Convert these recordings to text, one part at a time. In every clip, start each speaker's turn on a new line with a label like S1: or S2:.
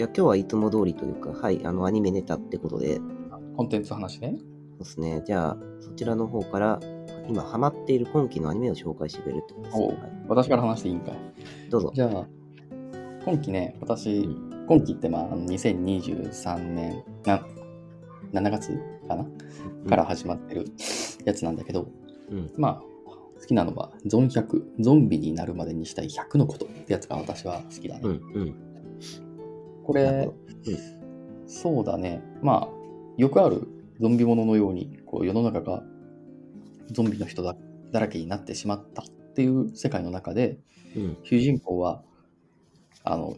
S1: じゃあ今日はいつも通りというか、はい、あの、アニメネタってことで、
S2: コンテンツ話ね。
S1: そうですね。じゃあ、そちらの方から、今ハマっている今期のアニメを紹介してくれるってことですはい、
S2: 私から話していいんかい。
S1: どうぞ。
S2: じゃあ、今期ね、私、今期ってまあ、あの2023年な、7月かな、から始まってるやつなんだけど、
S1: うん。
S2: まあ、好きなのは、ゾン100、ゾンビになるまでにしたい100のことってやつが私は好きだね。
S1: うん。うん。
S2: これ
S1: なるほ、
S2: そうだね。まあ、よくあるゾンビもののように、こう世の中がゾンビの人だだらけになってしまったっていう世界の中で、
S1: うん。
S2: 主人公は、あの、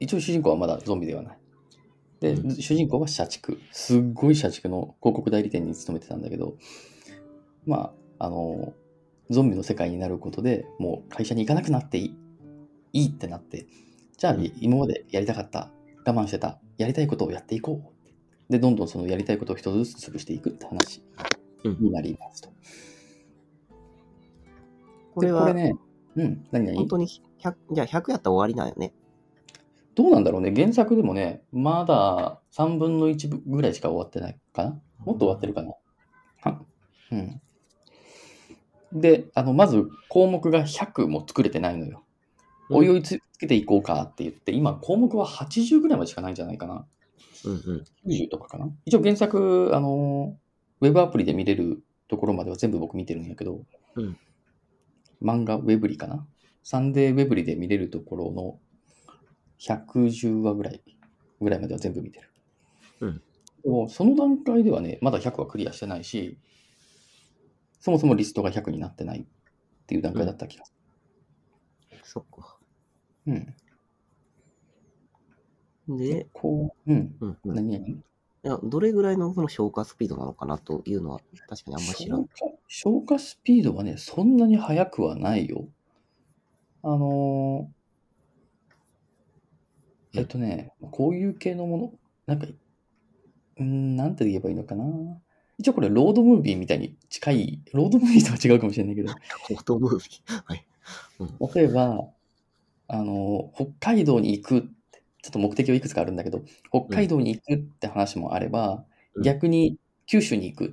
S2: 一応主人公はまだゾンビではない。で、
S1: うん
S2: 主人公は社畜。すっごい社畜の広告代理店に勤めてたんだけど、まあ、あの、ゾンビの世界になることでもう会社に行かなくなっていいいいってなって、じゃあ
S1: うん
S2: 今までやりたかった、我慢してた、やりたいことをやっていこう。で、どんどんそのやりたいことを一つずつ潰していくって話
S1: うん
S2: になりますと。
S1: これは、
S2: でこれね、うん、何々
S1: 本当に100、じゃあ100やったら終わりなんよね。
S2: どうなんだろうね、原作でもね、まだ3分の1ぐらいしか終わってないかなもっと終わってるかなはうん。で、あの、まず項目が100も作れてないのよ。おいおいつけていこうかって言って、今項目は80ぐらいまでしかないんじゃないかな。
S1: うんうん。
S2: 90とかかな。一応原作、あの、ウェブアプリで見れるところまでは全部僕見てるんやけど、
S1: うん
S2: 漫画ウェブリかな。サンデーウェブリで見れるところの110話ぐらい、ぐらいまでは全部見てる。
S1: うん
S2: でも、その段階ではね、まだ100はクリアしてないし、そもそもリストが100になってないっていう段階だった気がす
S1: そっか。
S2: る。うん。
S1: で、
S2: こう、うん。
S1: うんうん。い
S2: 何？々
S1: や、どれぐらいのその消化スピードなのかなというのは、確かにあんま知らん。
S2: 消化消化スピードはね、そんなに速くはないよ。あのーえっとね、こういう系のもの、なんか、うーん、なんて言えばいいのかな？一応これ、ロードムービーみたいに近い、ロードムービーとは違うかもしれないけど、
S1: オートムービー。はい。
S2: 例えば、あのー北海道に行くって、ちょっと目的はいくつかあるんだけど、北海道に行くって話もあれば、
S1: うん
S2: 逆に九州に行くっ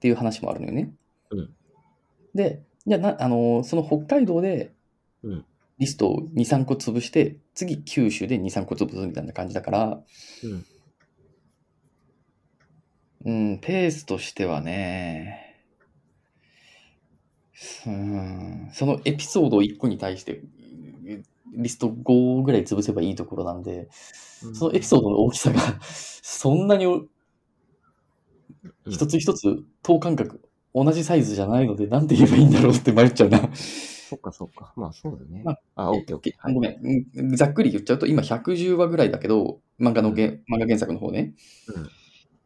S2: ていう話もあるのよね。
S1: うん
S2: で、じゃあな、あのーその北海道で
S1: うん
S2: リストを2、3個潰して、次九州で2、3個潰すみたいな感じだから、
S1: うん。
S2: うん、ペースとしてはね、うん、そのエピソード1個に対して、リスト5ぐらい潰せばいいところなんで、そのエピソードの大きさが、そんなに
S1: うん
S2: 一つ一つ等間隔、同じサイズじゃないので、なんて言えばいいんだろうって迷っちゃうな。
S1: そっかそっか。まあそうだね。
S2: ま
S1: あ、オッケーオッケー。はい
S2: ごめんうん。ざっくり言っちゃうと、今110話ぐらいだけど、漫画のげ、漫画原作の方ね。
S1: うん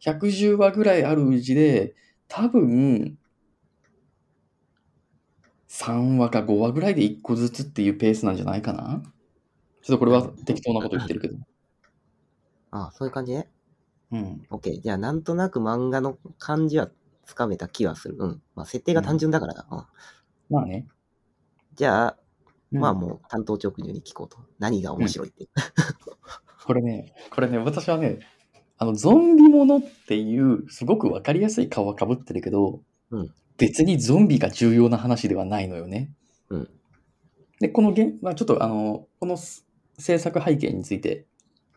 S2: 110話ぐらいあるうちで、多分、3話か5話ぐらいで1個ずつっていうペースなんじゃないかな？ちょっとこれは適当なこと言ってるけど。
S1: あ、そういう感じ？ね。
S2: うん。
S1: オッケー。じゃあ、なんとなく漫画の感じはつかめた気はする。うん。まあ、設定が単純だからな。うん
S2: まあね。
S1: じゃあ、
S2: うん
S1: まあもう担当直入に聞こうと。何が面白いって。
S2: これね、これね、私はね、あの、ゾンビものっていう、すごくわかりやすい顔はかぶってるけど、
S1: うん
S2: 別にゾンビが重要な話ではないのよね。
S1: うん
S2: で、この原、まあ、ちょっとあの、このす制作背景について、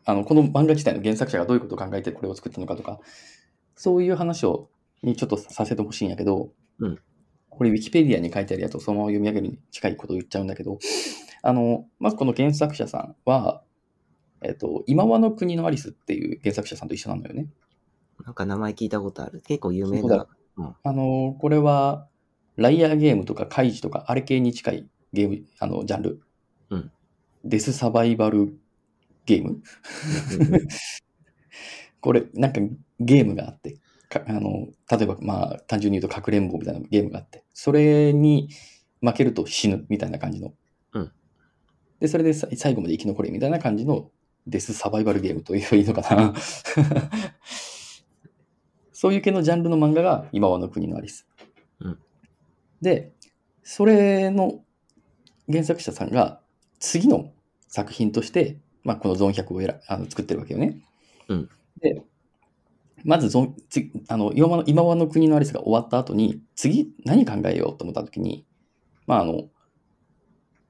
S2: あの、この漫画自体の原作者がどういうことを考えてこれを作ったのかとか、そういう話を、にちょっとさせてほしいんやけど、
S1: うん
S2: これ、ウィキペディアに書いてあるやつをそのまま読み上げるに近いことを言っちゃうんだけど、あの、まずこの原作者さんは、えっと、今和の国のアリスっていう原作者さんと一緒なのよね。
S1: なんか名前聞いたことある。結構有名
S2: そあの、これは、ライアーゲームとかカイジとか、あれ系に近いゲーム、あの、ジャンル。
S1: うん。
S2: デスサバイバルゲーム？これ、なんかゲームがあって、かあの例えば、まあ、単純に言うと、かくれんぼみたいなゲームがあって、それに負けると死ぬみたいな感じの。
S1: うん。
S2: で、それでさ最後まで生き残れみたいな感じのデスサバイバルゲームと言えばいいのかな。そういう系のジャンルの漫画が今はの国のアリス。
S1: うん
S2: で、それの原作者さんが次の作品として、まあ、このゾン100を選あの作ってるわけよね。
S1: うん
S2: で、まずゾンつあの今はの今はの国のアリスが終わった後に、次何考えようと思った時に、まああの、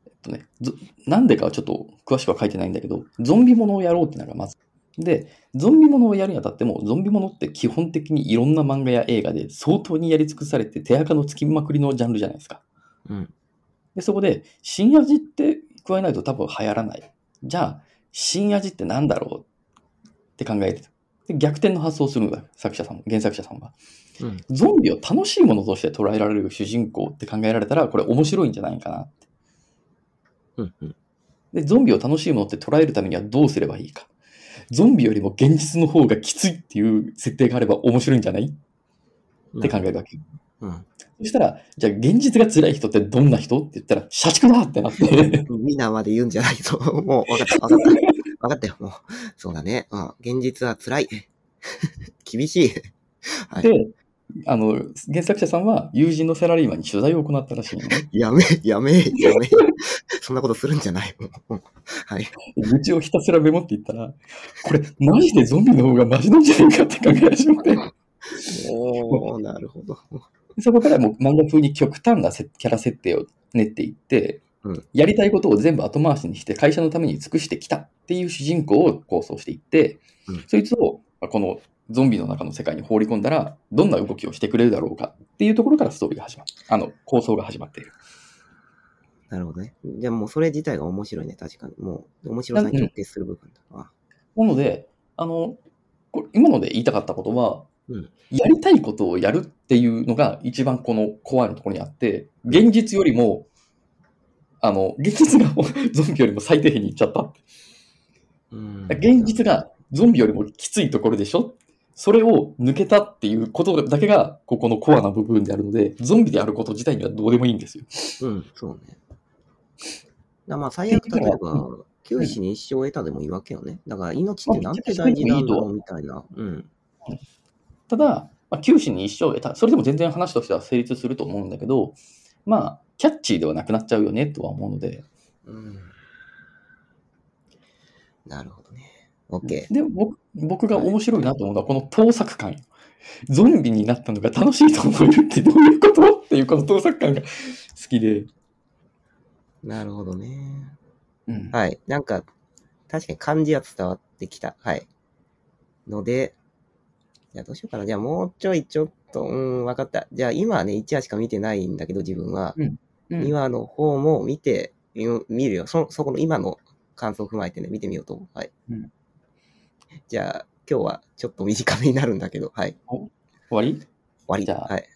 S2: えっとね、ぞなんでかはちょっと詳しくは書いてないんだけど、ゾンビものをやろうってのがまず。で、ゾンビものをやるにあたっても、ゾンビものって基本的にいろんな漫画や映画で相当にやり尽くされて手垢のつきまくりのジャンルじゃないですか。
S1: うん。
S2: で、そこで、新味って加えないと多分流行らない。じゃあ、新味ってなんだろうって考えてで逆転の発想をするんだ、作者さんも、原作者さんは。
S1: うん。
S2: ゾンビを楽しいものとして捉えられる主人公って考えられたら、これ面白いんじゃないかなって。
S1: うん。うん。
S2: で、ゾンビを楽しいものって捉えるためにはどうすればいいか。ゾンビよりも現実の方がきついっていう設定があれば面白いんじゃない？って考えるわけ。
S1: うん。
S2: そしたら、じゃあ現実が辛い人ってどんな人？って言ったら、社畜だってなって。
S1: みんなまで言うんじゃないぞ。もう、わかった、わかった。わかったよ、もう。そうだね。うん。現実は辛い。厳しい。はい
S2: で、あの、原作者さんは友人のサラリーマンに取材を行ったらしいのね。
S1: やめ、やめ、やめ。そんなことするんじゃない。はい。
S2: 愚痴をひたすらメモっていったら、これ、マジでゾンビの方がマジなんじゃないかって考え始めて、
S1: おー、なるほど。
S2: そこからもう漫画風に極端なせキャラ設定を練っていって、
S1: うん
S2: やりたいことを全部後回しにして会社のために尽くしてきたっていう主人公を構想していって、
S1: うん
S2: そいつをまあこのゾンビの中の世界に放り込んだら、どんな動きをしてくれるだろうかっていうところからストーリーが始まる。あの、構想が始まっている。
S1: なるほどね。じゃあもうそれ自体が面白いね、確かに。もう、面白さに直結する部分だ。あ
S2: なので、あの、これ今ので言いたかったことは、
S1: うん
S2: やりたいことをやるっていうのが一番このコアのところにあって、現実よりも、あの、現実が ゾンビよりも最低限にいっちゃった。
S1: うん
S2: 現実がゾンビよりもきついところでしょそれを抜けたっていうことだけが、ここのコアな部分であるので、ゾンビであること自体にはどうでもいいんですよ。
S1: うん、そうね。だまあ、最悪、例えば、九死に一生を得たでもいいわけよね。だから、命ってなんて大事なんだろうみたいな。うん。
S2: ただ、まあ、九死に一生を得た、それでも全然話としては成立すると思うんだけど、まあ、キャッチーではなくなっちゃうよねとは思うので、
S1: うん。なるほどね。OK。
S2: で僕僕が面白いなと思うのは、この盗作感。ゾンビになったのが楽しいと思えるってどういうことっていうこの盗作感が好きで。
S1: なるほどね。
S2: うん
S1: はい。なんか、確かに漢字は伝わってきた。はい。ので、じゃあどうしようかな。じゃあもうちょいちょっと、うん、わかった。じゃあ今はね、1話しか見てないんだけど、自分は。
S2: うん
S1: 2話の方も見て、うん見るよ。そ、そこの今の感想を踏まえてね、見てみようと思う。はい。
S2: うん
S1: じゃあ、今日はちょっと短めになるんだけど、はい。
S2: 終わり？
S1: 終わり。
S2: じゃあ
S1: はい。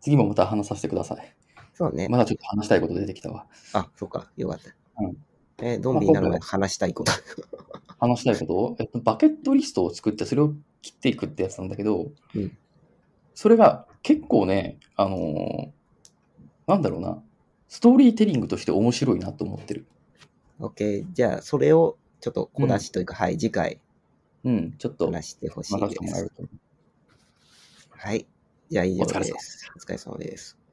S2: 次もまた話させてください。
S1: そうね。
S2: まだちょっと話したいこと出てきたわ。
S1: あ、そうか。よかった。
S2: うん
S1: えーゾンビになる前に話したいこと。
S2: 話したいこと？を、えっと、バケットリストを作ってそれを切っていくってやつなんだけど、
S1: うん
S2: それが結構ね、あのーなんだろうな、ストーリーテリングとして面白いなと思ってる。
S1: OK。じゃあ、それをちょっと小出しというか、はい、次回
S2: うん、ちょっと
S1: 話してほしいです。はい。じゃあ以上です。お疲れ様です。